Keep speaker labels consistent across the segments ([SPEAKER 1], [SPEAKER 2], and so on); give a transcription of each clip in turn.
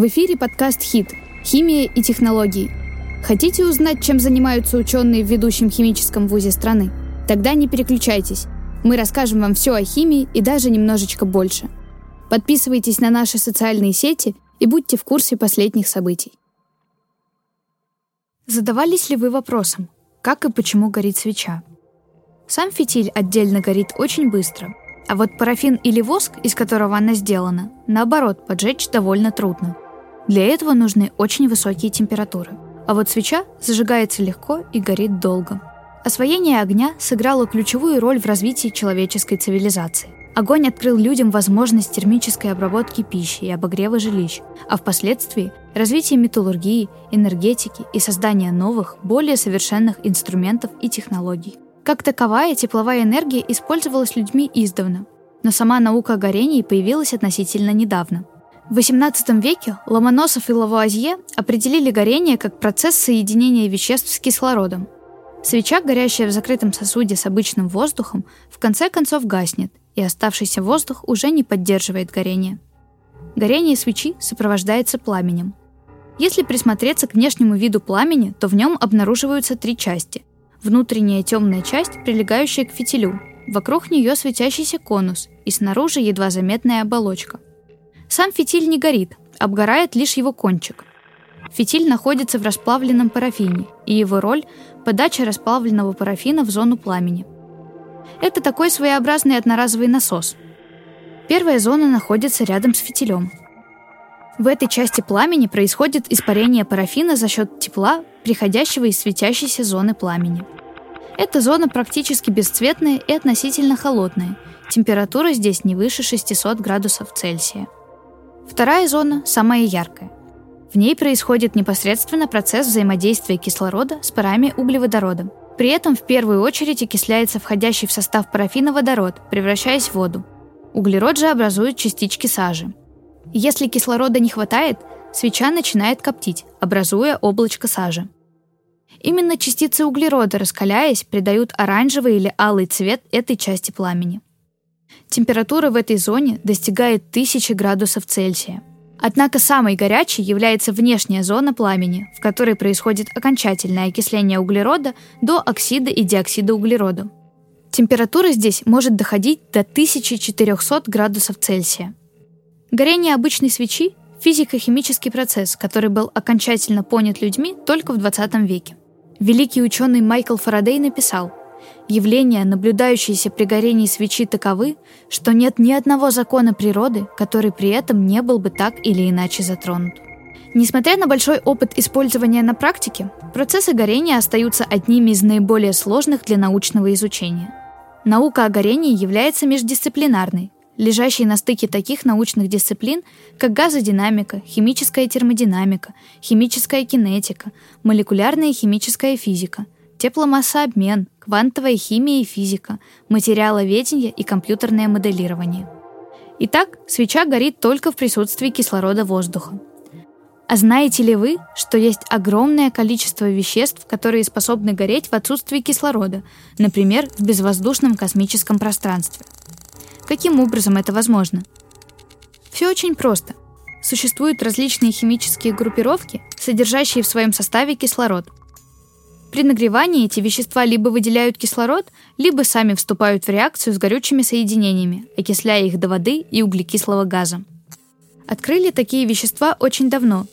[SPEAKER 1] В эфире подкаст «Хит. Химия и технологии». Хотите узнать, чем занимаются ученые в ведущем химическом вузе страны? Тогда не переключайтесь. Мы расскажем вам все о химии и даже немножечко больше. Подписывайтесь на наши социальные сети и будьте в курсе последних событий. Задавались ли вы вопросом, как и почему горит свеча? Сам фитиль отдельно горит очень быстро, а вот парафин или воск, из которого она сделана, наоборот, поджечь довольно трудно. Для этого нужны очень высокие температуры. А вот свеча зажигается легко и горит долго. Освоение огня сыграло ключевую роль в развитии человеческой цивилизации. Огонь открыл людям возможность термической обработки пищи и обогрева жилищ, а впоследствии развитие металлургии, энергетики и создание новых, более совершенных инструментов и технологий. Как таковая тепловая энергия использовалась людьми издавна, но сама наука о горении появилась относительно недавно. В XVIII веке Ломоносов и Лавуазье определили горение как процесс соединения веществ с кислородом. Свеча, горящая в закрытом сосуде с обычным воздухом, в конце концов гаснет, и оставшийся воздух уже не поддерживает горение. Горение свечи сопровождается пламенем. Если присмотреться к внешнему виду пламени, то в нем обнаруживаются три части. Внутренняя темная часть, прилегающая к фитилю. Вокруг нее светящийся конус и снаружи едва заметная оболочка. Сам фитиль не горит, обгорает лишь его кончик. Фитиль находится в расплавленном парафине, и его роль – подача расплавленного парафина в зону пламени. Это такой своеобразный одноразовый насос. Первая зона находится рядом с фитилем. В этой части пламени происходит испарение парафина за счет тепла, приходящего из светящейся зоны пламени. Эта зона практически бесцветная и относительно холодная. Температура здесь не выше 600 градусов Цельсия. Вторая зона самая яркая. В ней происходит непосредственно процесс взаимодействия кислорода с парами углеводорода. При этом в первую очередь окисляется входящий в состав парафина водород, превращаясь в воду. Углерод же образует частички сажи. Если кислорода не хватает, свеча начинает коптить, образуя облачко сажи. Именно частицы углерода, раскаляясь, придают оранжевый или алый цвет этой части пламени. Температура в этой зоне достигает 1000 градусов Цельсия. Однако самой горячей является внешняя зона пламени, в которой происходит окончательное окисление углерода до оксида и диоксида углерода. Температура здесь может доходить до 1400 градусов Цельсия. Горение обычной свечи – физико-химический процесс, который был окончательно понят людьми только в 20 веке. Великий ученый Майкл Фарадей написал, Явления, наблюдающиеся при горении свечи, таковы, что нет ни одного закона природы, который при этом не был бы так или иначе затронут. Несмотря на большой опыт использования на практике, процессы горения остаются одними из наиболее сложных для научного изучения. Наука о горении является междисциплинарной, лежащей на стыке таких научных дисциплин, как газодинамика, химическая термодинамика, химическая кинетика, молекулярная и химическая физика, тепломассообмен, квантовая химия и физика, материаловедение и компьютерное моделирование. Итак, свеча горит только в присутствии кислорода воздуха. А знаете ли вы, что есть огромное количество веществ, которые способны гореть в отсутствии кислорода, например, в безвоздушном космическом пространстве – Каким образом это возможно? Все очень просто. Существуют различные химические группировки, содержащие в своем составе кислород. При нагревании эти вещества либо выделяют кислород, либо сами вступают в реакцию с горючими соединениями, окисляя их до воды и углекислого газа. Открыли такие вещества очень давно.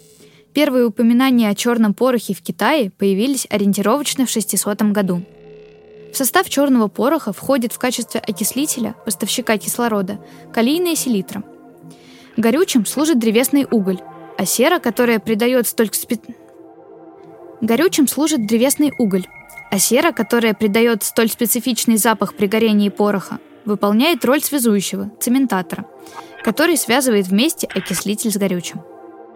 [SPEAKER 1] Первые упоминания о черном порохе в Китае появились ориентировочно в 600 году – в состав черного пороха входит в качестве окислителя, поставщика кислорода, калийная селитра. Горючим служит древесный уголь, а сера, которая придает столь спе... Горючим служит древесный уголь, а сера, которая придает столь специфичный запах при горении пороха, выполняет роль связующего, цементатора, который связывает вместе окислитель с горючим.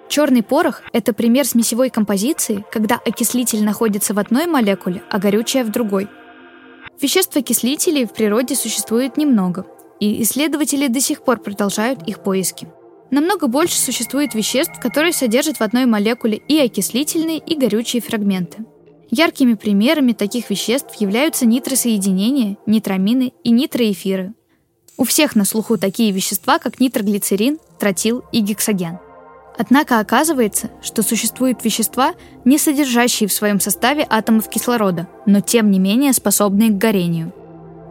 [SPEAKER 1] Черный порох – это пример смесевой композиции, когда окислитель находится в одной молекуле, а горючее в другой – Веществ-окислителей в природе существует немного, и исследователи до сих пор продолжают их поиски. Намного больше существует веществ, которые содержат в одной молекуле и окислительные, и горючие фрагменты. Яркими примерами таких веществ являются нитросоединения, нитрамины и нитроэфиры. У всех на слуху такие вещества, как нитроглицерин, тротил и гексоген. Однако оказывается, что существуют вещества, не содержащие в своем составе атомов кислорода, но тем не менее способные к горению.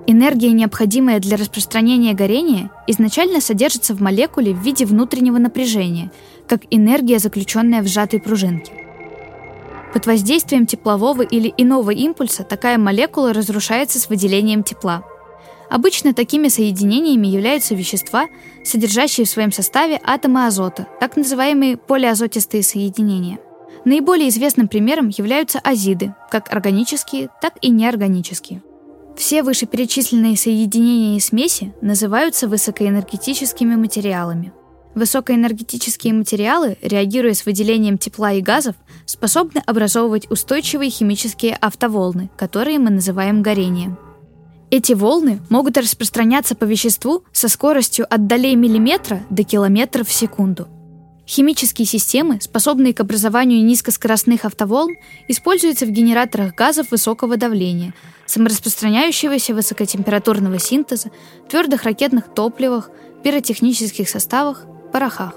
[SPEAKER 1] Энергия, необходимая для распространения горения, изначально содержится в молекуле в виде внутреннего напряжения, как энергия, заключенная в сжатой пружинке. Под воздействием теплового или иного импульса такая молекула разрушается с выделением тепла. Обычно такими соединениями являются вещества, содержащие в своем составе атомы азота, так называемые полиазотистые соединения. Наиболее известным примером являются азиды, как органические, так и неорганические. Все вышеперечисленные соединения и смеси называются высокоэнергетическими материалами – Высокоэнергетические материалы, реагируя с выделением тепла и газов, способны образовывать устойчивые химические автоволны, которые мы называем горением. Эти волны могут распространяться по веществу со скоростью от долей миллиметра до километров в секунду. Химические системы, способные к образованию низкоскоростных автоволн, используются в генераторах газов высокого давления, самораспространяющегося высокотемпературного синтеза, твердых ракетных топливах, пиротехнических составах, порохах.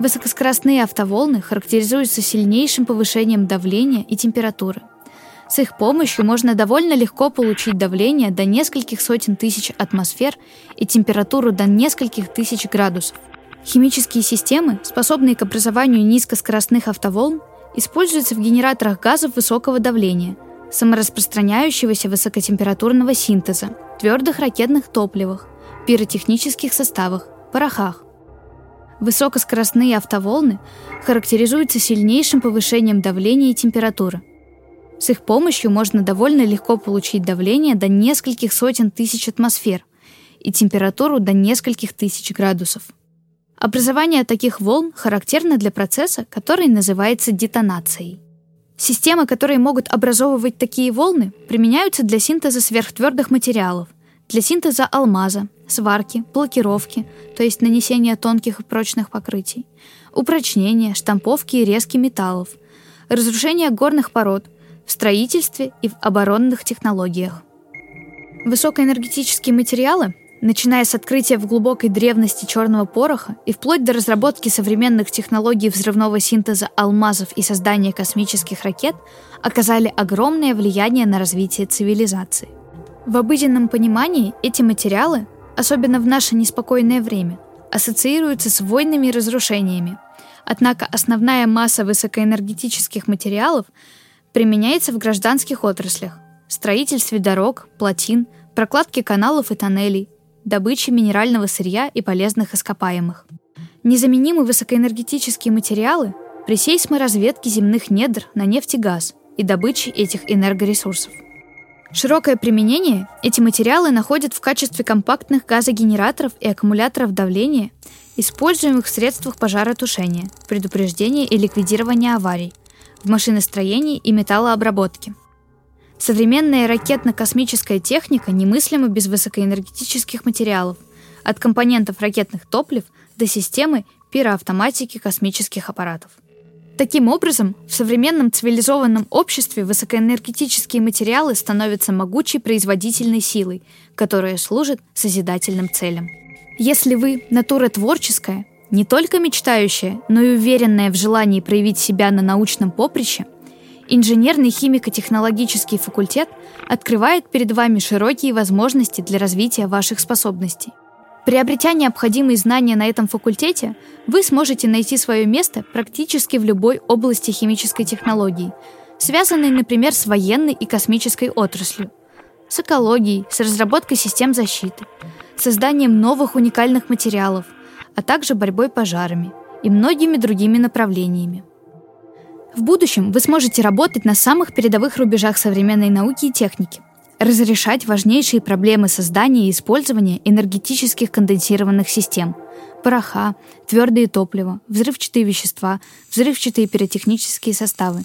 [SPEAKER 1] Высокоскоростные автоволны характеризуются сильнейшим повышением давления и температуры. С их помощью можно довольно легко получить давление до нескольких сотен тысяч атмосфер и температуру до нескольких тысяч градусов. Химические системы, способные к образованию низкоскоростных автоволн, используются в генераторах газов высокого давления, самораспространяющегося высокотемпературного синтеза, твердых ракетных топливах, пиротехнических составах, порохах. Высокоскоростные автоволны характеризуются сильнейшим повышением давления и температуры. С их помощью можно довольно легко получить давление до нескольких сотен тысяч атмосфер и температуру до нескольких тысяч градусов. Образование таких волн характерно для процесса, который называется детонацией. Системы, которые могут образовывать такие волны, применяются для синтеза сверхтвердых материалов, для синтеза алмаза, сварки, блокировки, то есть нанесения тонких и прочных покрытий, упрочнения, штамповки и резки металлов, разрушения горных пород в строительстве и в оборонных технологиях. Высокоэнергетические материалы, начиная с открытия в глубокой древности черного пороха и вплоть до разработки современных технологий взрывного синтеза алмазов и создания космических ракет, оказали огромное влияние на развитие цивилизации. В обыденном понимании эти материалы особенно в наше неспокойное время, ассоциируются с войнами и разрушениями. Однако основная масса высокоэнергетических материалов применяется в гражданских отраслях – строительстве дорог, плотин, прокладке каналов и тоннелей, добыче минерального сырья и полезных ископаемых. Незаменимы высокоэнергетические материалы при сейсморазведке земных недр на нефть и газ и добыче этих энергоресурсов. Широкое применение эти материалы находят в качестве компактных газогенераторов и аккумуляторов давления, используемых в средствах пожаротушения, предупреждения и ликвидирования аварий, в машиностроении и металлообработке. Современная ракетно-космическая техника немыслима без высокоэнергетических материалов, от компонентов ракетных топлив до системы пироавтоматики космических аппаратов. Таким образом, в современном цивилизованном обществе высокоэнергетические материалы становятся могучей производительной силой, которая служит созидательным целям. Если вы натура творческая, не только мечтающая, но и уверенная в желании проявить себя на научном поприще, инженерный химико-технологический факультет открывает перед вами широкие возможности для развития ваших способностей – Приобретя необходимые знания на этом факультете, вы сможете найти свое место практически в любой области химической технологии, связанной, например, с военной и космической отраслью, с экологией, с разработкой систем защиты, созданием новых уникальных материалов, а также борьбой пожарами и многими другими направлениями. В будущем вы сможете работать на самых передовых рубежах современной науки и техники, разрешать важнейшие проблемы создания и использования энергетических конденсированных систем – пороха, твердые топлива, взрывчатые вещества, взрывчатые пиротехнические составы,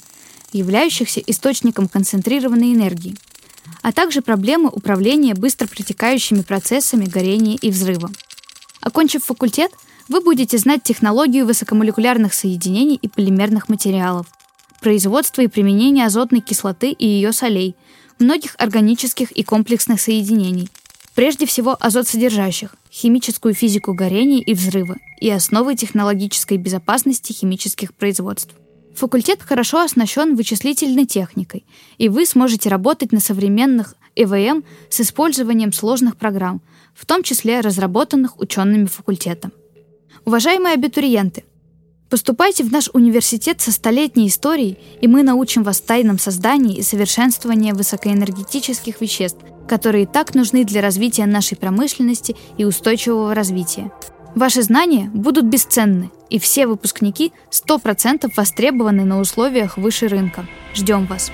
[SPEAKER 1] являющихся источником концентрированной энергии, а также проблемы управления быстро протекающими процессами горения и взрыва. Окончив факультет, вы будете знать технологию высокомолекулярных соединений и полимерных материалов, производство и применение азотной кислоты и ее солей – многих органических и комплексных соединений, Прежде всего азот содержащих, химическую физику горения и взрыва и основы технологической безопасности химических производств. Факультет хорошо оснащен вычислительной техникой, и вы сможете работать на современных ЭВМ с использованием сложных программ, в том числе разработанных учеными факультетом. Уважаемые абитуриенты, поступайте в наш университет со столетней историей, и мы научим вас тайнам создания и совершенствования высокоэнергетических веществ, которые так нужны для развития нашей промышленности и устойчивого развития. Ваши знания будут бесценны, и все выпускники 100% востребованы на условиях выше рынка. Ждем вас!